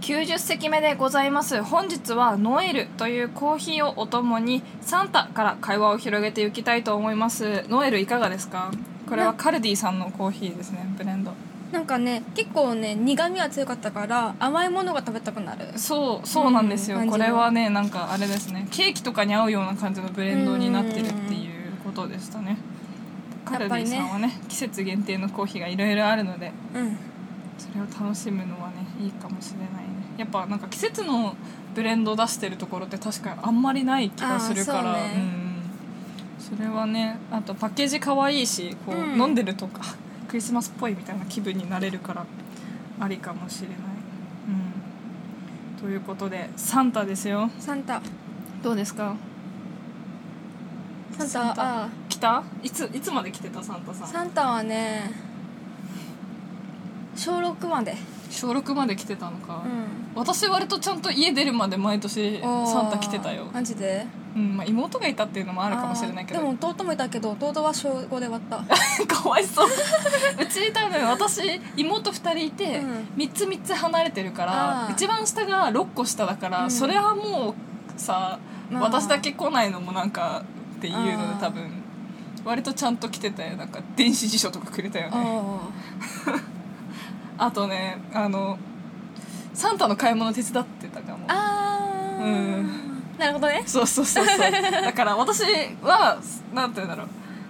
90席目でございます。本日はノエルというコーヒーをお供にサンタから会話を広げていきたいと思います。ノエルいかがですか？これはカルディさんのコーヒーですねブレンド。なんかね結構ね苦味が強かったから甘いものが食べたくなる。そうそうなんですよ、うんこれはねなんかあれですね。ケーキとかに合うような感じのブレンドになってるっていうことでしたね。カルディさんはね季節限定のコーヒーがいろいろあるので。うんそれを楽しむのはねいいかもしれないね。やっぱなんか季節のブレンド出してるところって確かにあんまりない気がするから。ね。うん。それはねあとパッケージ可愛いしこう、うん。飲んでるとかクリスマスっぽいみたいな気分になれるからありかもしれない、うん、ということでサンタですよ。サンタ。どうですか？サンタ来た？いついつまで来てた？サンタさん。サンタはね小6まで。小6まで来てたのか、うん。私割とちゃんと家出るまで毎年サンタ来てたよ。マジで？うんまあ、妹がいたっていうのもあるかもしれないけど。でも弟もいたけど弟は小5で終わった。かわいそう。うち多分私妹2人いて、うん。3つ3つ離れてるから一番下が6個下だから、うん。それはもうさ、まあ。私だけ来ないのもなんかっていうので多分。割とちゃんと来てたよ。なんか電子辞書とかくれたよね ああとねあのサンタの買い物手伝ってたかも。あー。うん。なるほどね。そうそうそうそう。だから私はなんて言うんだろう。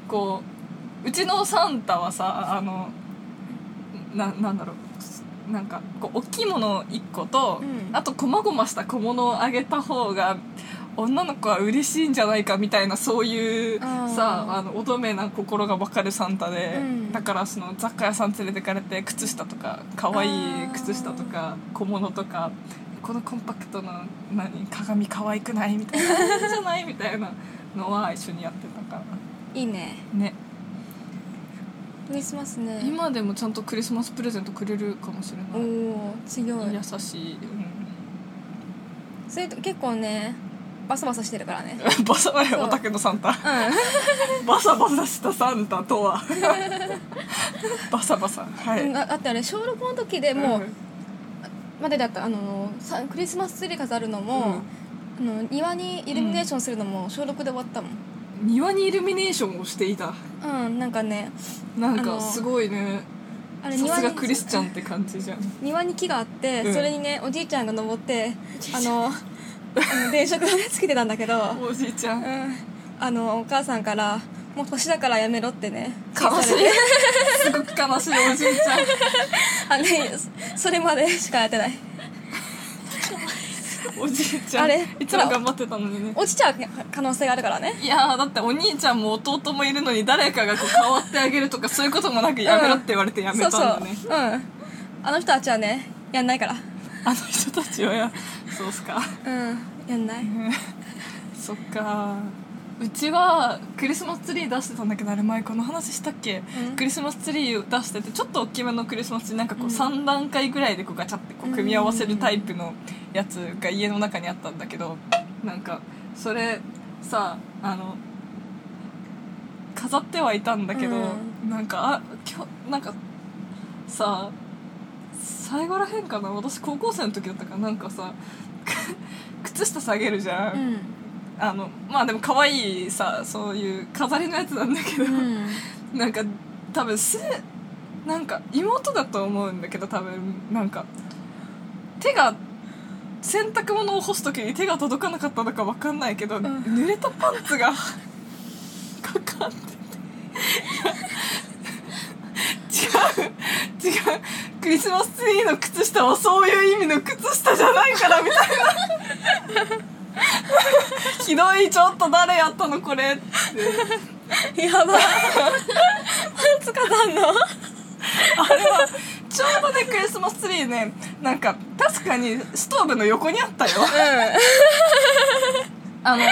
こううちのサンタはさあのななんだろう。なんかこう大きいもの1個と、うん。あと細々した小物をあげた方が女の子は嬉しいんじゃないかみたいなそういうさあの乙女な心が分かるサンタで、うん。だからその雑貨屋さん連れてかれて靴下とか可愛い靴下とか小物とかこのコンパクトな何鏡可愛くないみたいなじゃないみたいなのは一緒にやってたから。いいね。ね。クリスマスね。今でもちゃんとクリスマスプレゼントくれるかもしれおない。お強い。優しい、それと結構ねバサバサしてるからね。うん、バサバサそう。おたけのサンタ。う バサバサしたサンタとは。バサバサ。はい、んだだってあれ小6の時でもう、ん。までだったあのさクリスマスツリー飾るのも、あの庭にイルミネーションするのも小6で終わったもん。庭にイルミネーションをしていた。うんなんかねなんかすごいね。あれさすが庭にクリスチャンって感じじゃん。庭に木があって、うん。それにねおじいちゃんが登ってあの電飾をねつけてたんだけど、おじいちゃうんん、あのお母さんから「もう年だからやめろ」ってね悲しい。すごく悲しいおじいちゃ あねそそれまでしかやってない。んおじいちゃんあれいつも頑張ってたのにね。落ちちゃう可能性があるからね。いやーだってお兄ちゃんも弟もいるのに誰かがこう変わってあげるとかそういうこともなくやめろって言われてやめたんだね、そうそう。うん。あの人たちはねやんないからあの人たちはやそうっすか。うんやんない？そっか。うちはクリスマスツリー出してたんだけどあれ前この話したっけ、うん。クリスマスツリーを出しててちょっと大きめのクリスマスツリーなんかこううん。3段階ぐらいでこうガチャってこう組み合わせるタイプのやつが家の中にあったんだけどなんかそれさあの飾ってはいたんだけど、うなんかあ今日なんかさ最後らへんかな私高校生の時だったからなんかさ 靴下下げるじゃん。うん。あのまあでも可愛いさそういう飾りのやつなんだけど、うん。なんか多分すなんか妹だと思うんだけど多分なんか手が洗濯物を干す時に手が届かなかったのか分かんないけど、ん。濡れたパンツがかかってて。違う。違うクリスマスツリーの靴下はそういう意味の靴下じゃないからみたいな。ひどい。ちょっと誰やったのこれって。やば。パンツ飾んの。あれはちょうどねクリスマスツリーねなんか確かにストーブの横にあったよ。あの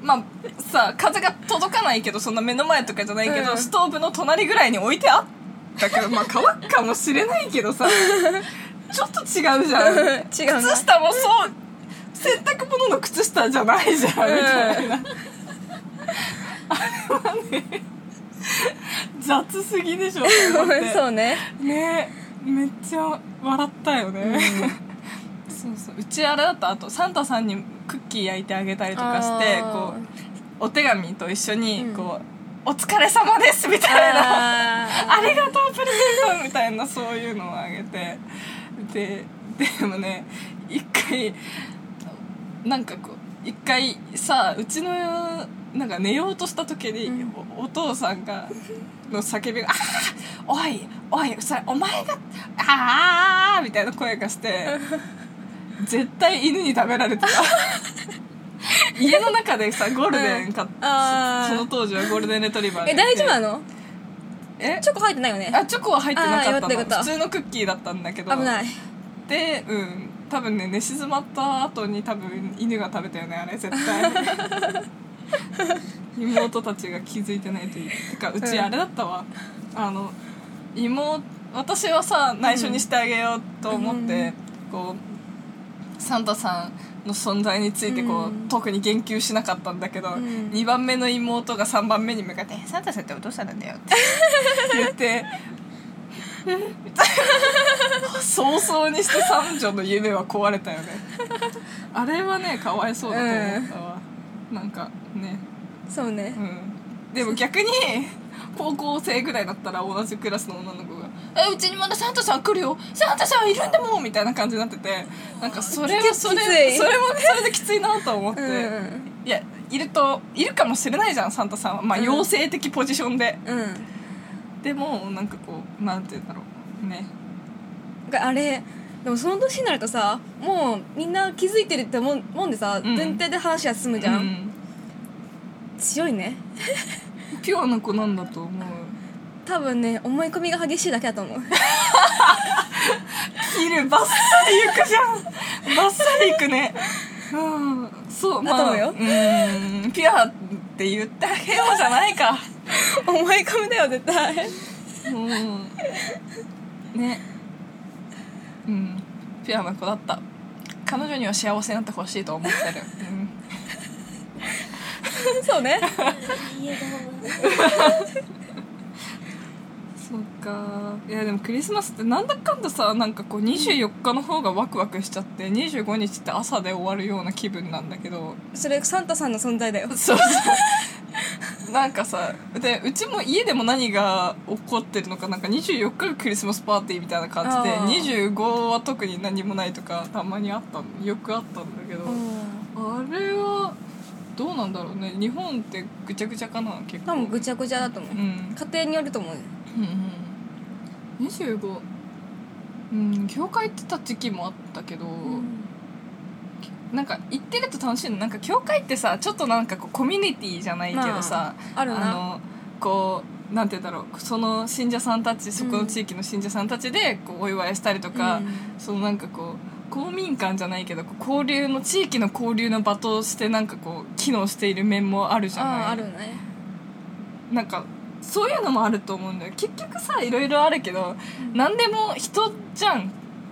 まあさ風が届かないけどそんな目の前とかじゃないけど、うん。ストーブの隣ぐらいに置いてあったけどまあ乾くかもしれないけどさちょっと違うじゃん。違うな。靴下もそう洗濯物の靴下じゃないじゃん、みたいな。あれはね雑すぎでしょ そうね。ねめっちゃ笑ったよね、そうそううちあれだったあとサンタさんにクッキー焼いてあげたりとかしてこうお手紙と一緒にうん。こう、お疲れ様です」みたいな。あありがとうプレゼントみたいなそういうのをあげて。ででもね一回なんかこう一回さうちのなんか寝ようとした時に、うん。おお父さんがの叫びが「ああおいおいそれお前がああ」みたいな声がして 絶対犬に食べられてた家の中でさゴールデン買っうん。あー。その当時はゴールデンレトリバーで。え大丈夫なの？え？チョコ入ってないよね。あチョコは入ってなかったあーよかったよかった。の普通のクッキーだったんだけど。危ない。でうん。多分ね寝静まった後に多分犬が食べたよねあれ絶対。妹たちが気づいてないといいてかうちうん。あれだったわ、あの妹私はさ内緒にしてあげようと思って、こうサンタさんの存在についてこう、うん。特に言及しなかったんだけど、ん。2番目の妹が3番目に向かって「サンタさんってお父さんなんだよ」って 言って早々にして三女の夢は壊れたよね。あれはねかわいそうだと思ったわ、なんかね。そうね。うん。でも逆に高校生ぐらいだったら同じクラスの女の子が「えうちにまだサンタさん来るよサンタさんいるんだもん」みたいな感じになっててなんかそれはそれそれもそれできついなと思って、うん。いやいるといるかもしれないじゃんサンタさんは。まあうん。妖精的ポジションで、うん。でもなんかこうなんて言うんだろう。ね。があれでもその年になるとさもうみんな気づいてるってもんもんでさ、うん。前提で話が進むじゃん、うん。強いね。ピュアな子なんだと思う多分ね思い込みが激しいだけだと思う。切るバッサリ行くじゃん。バッサリ行くね。うん。そうまあ。だと思うよ。うん。ピュアって言ってあげようじゃないか。思い込みだよ絶対。うん。ね。うん。ピュアな子だった。彼女には幸せになってほしいと思ってる、うん。そうね か。いやでもクリスマスってなんだかんださなんかこう24日の方がワクワクしちゃって25日って朝で終わるような気分なんだけど。それサンタさんの存在だよ。そう。そうなんかさでうちも家でも何が起こってるのかなんか24日がクリスマスパーティーみたいな感じであー。25は特に何もないとかたまにあったのよくあったんだけど、あれはどうなんだろうね。日本ってぐちゃぐちゃかな結構。多分ぐちゃぐちゃだと思う、うん。家庭によると思ううんうん25うん教会行ってた時期もあったけど、なんか行ってると楽しいの。なんか教会ってさちょっとなんかこうコミュニティじゃないけどさ、まああのこうなんて言うんだろう。その信者さんたちそこの地域の信者さんたちでこうお祝いしたりとか、うん。そのなんかこう公民館じゃないけど交流の地域の交流の場としてなんかこう機能している面もあるじゃない。あああるね。なんかそういうのもあると思うんだよ。結局さいろいろあるけど、何でも人じゃん。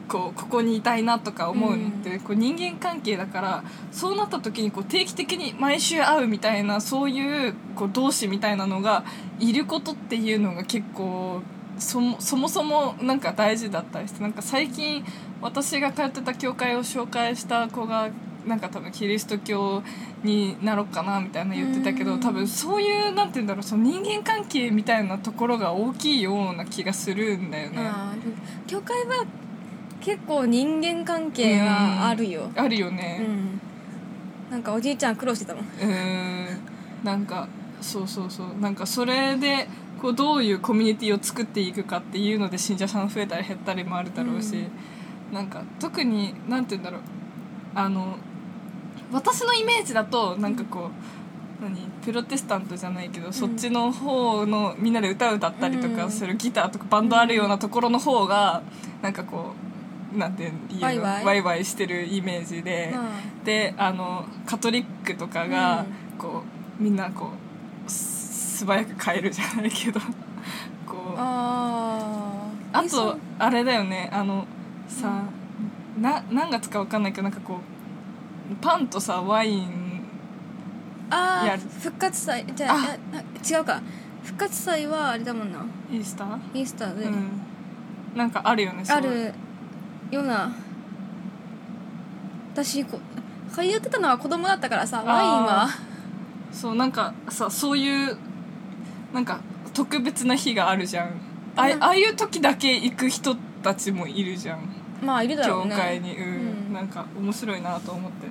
こうここにいたいなとか思うのって、こう人間関係だからそうなった時にこう定期的に毎週会うみたいなそういうこう同士みたいなのがいることっていうのが結構そもそもそもなんか大事だったりしてなんか最近私が通ってた教会を紹介した子がなんか多分キリスト教になろうかなみたいな言ってたけどうん。多分そういうなんて言うんだろうその人間関係みたいなところが大きいような気がするんだよね。教会は結構人間関係はあるよ。あるようね。ん。なんかおじいちゃん苦労してたもん。うーん。なんかそうそうそう。なんかそれでこうどういうコミュニティを作っていくかっていうので信者さん増えたり減ったりもあるだろうし、なんか特になんて言うんだろう。あの私のイメージだとなんかこう何プロテスタントじゃないけど、そっちの方のみんなで歌歌ったりとかするギターとかバンドあるようなところの方がなんかこうなんていうのワイワイ。ワイワイしてるイメージで、うん。であのカトリックとかが、うん。こうみんなこうす素早く帰るじゃないけど こう。ああーとあれだよねあのさ、な何月か分かんないけどなんかこうパンとさワインあやる。ー復活祭じゃああ。あ違うか。復活祭はあれだもんな。イースタ？ー、イースターで、うん、なんかあるよねそう。あるような。私こ通ってたのは子供だったからさワインは。そうなんかさそういうなんか特別な日があるじゃん。あうん。ああいう時だけ行く人たちもいるじゃん。まあいるだろ教うね。会に。うん、うんなんか面白いなと思って。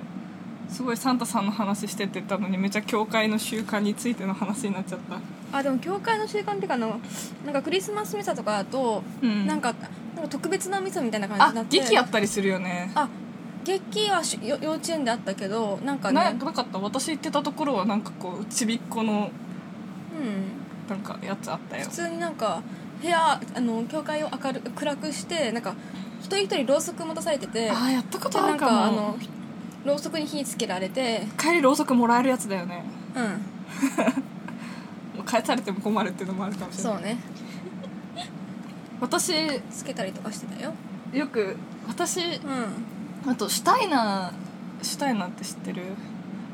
すごいサンタさんの話してって言ったのにめっちゃ教会の習慣についての話になっちゃった。あでも教会の習慣っていうかあのなんかクリスマスミサとかだと、うん。なんかなんか特別なミサみたいな感じあになって。劇やったりするよね。あ劇はしよ幼稚園であったけどなんかね。ななかった？私行ってたところはなんかこうちびっこのうん。なんかやつあったよ。普通になんか部屋あの教会を明る暗くしてなんか一人一人ろうそく持たされててあやったことあなんるかもかあのろうそくに火つけられて。帰りろうそくもらえるやつだよね。うん。もう返されても困るっていうのもあるかもしれない。そうね。私つけたりとかしてたよ。よく私うん。あとシュタイナーシュタイナーって知ってる？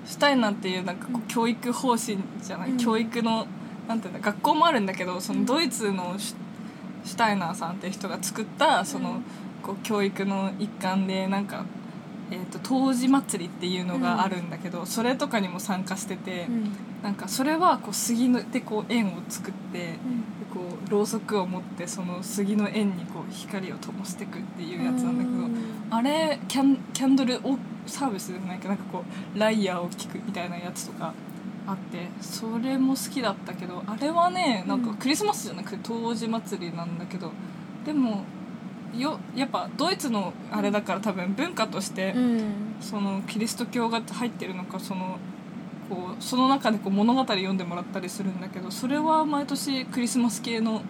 シュタイナーっていうなんかこう教育方針じゃない、うん。教育のなんていうんだ学校もあるんだけどそのうん。ドイツのシュシュタイナーさんっていう人が作ったその、うんこう教育の一環でなんか、えー、と冬至祭りっていうのがあるんだけど、それとかにも参加してて、うん。なんかそれはこう杉のでこう円を作って。うん。こうろうそくを持ってその杉の円にこう光を灯していくっていうやつなんだけど、うん。あれキャンキャンドルをサービスじゃないけどなんかこうライヤーを聞くみたいなやつとかあってそれも好きだったけどあれはねなんかうん。クリスマスじゃなくて冬至祭りなんだけどでもよやっぱドイツのあれだから多分文化として、うん。そのキリスト教が入ってるのかそのこうその中でこう物語読んでもらったりするんだけどそれは毎年クリスマス系の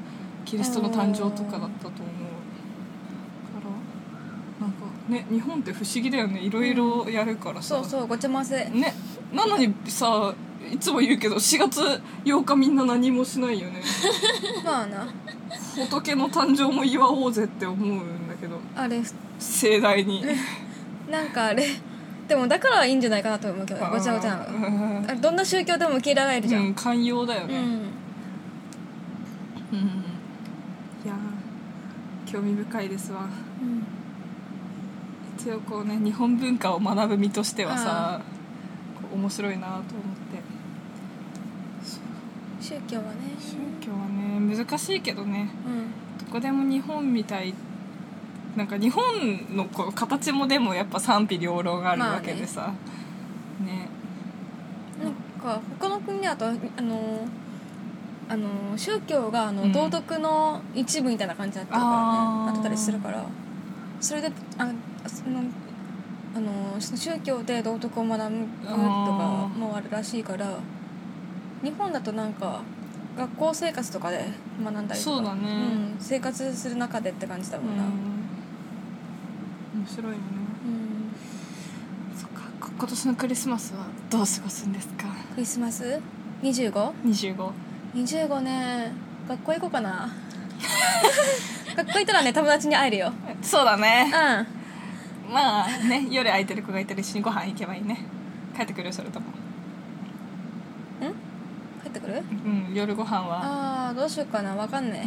キリストの誕生とかだったと思うからなんかね日本って不思議だよね。いろいろやるからさ、そうそうごちゃ混ぜ。ね。なのにさいつも言うけど4月8日みんな何もしないよね。まあな仏の誕生も祝おうぜって思うんだけどあれ盛大に。なんかあれでもだからいいんじゃないかなと思うけどごちゃごちゃなの。のあれどんな宗教でも受け入れられるじゃん、うん、寛容だよね、うん。うん。いやー興味深いですわ。うん。一応こうね日本文化を学ぶ身としてはさ面白いなと思宗教はね。宗教はね難しいけどね。うん。どこでも日本みたい。なんか日本のこう形もでもやっぱ賛否両論あるわけでさ、ね。なんか他の国だとあのあの宗教があの、うん。道徳の一部みたいな感じになってるからね。なってたりするから。それであそのあの宗教で道徳を学ぶとかもあるらしいから日本だとなんか学校生活とかで学んだりとか。そうだね。うん、生活する中でって感じだうもんな、うん。ん面白いよね。そっか。こ今年のクリスマスはどう過ごすんですか？クリスマス？25?25 25ね。学校行こうかな。学校行ったらね友達に会えるよ。そうだね。うん。まあね夜空いてる子がいたら一緒にご飯行けばいいね。帰ってくるそれともるうん夜ご飯は。ああどうしようかなわかんね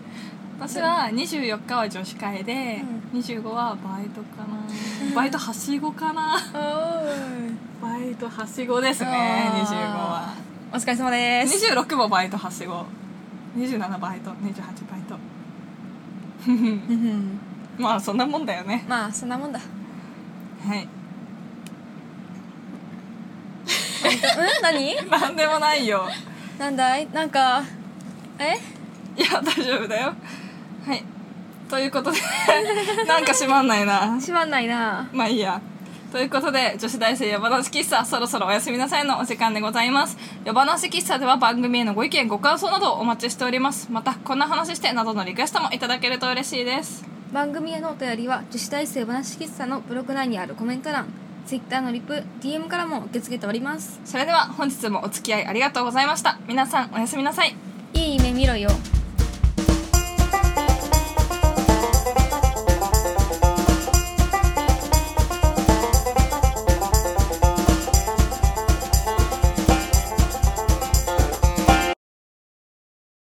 私は24日は女子会で、う25はバイトかな。バイトはしごかな。えバイトはしごですねあー。25は。お疲れ様です。26もバイトはしご。27バイト28バイト。うんまあそんなもんだよね。まあそんなもんだ。はい。うん？何？なんでもないよなんだい？なんかえ？いや大丈夫だよ。はい。ということで なんか閉まんないな。しまんないな。まあいいや。ということで女子大生夜話喫茶そろそろおやすみなさいのお時間でございます。夜話喫茶では番組へのご意見ご感想などをお待ちしております。またこんな話してなどのリクエストもいただけると嬉しいです。番組へのお便りは女子大生話喫茶のブログ内にあるコメント欄 Twitter のリプ DM からも受け付けております。それでは本日もお付き合いありがとうございました。皆さんおやすみなさい。いい夢見ろよ。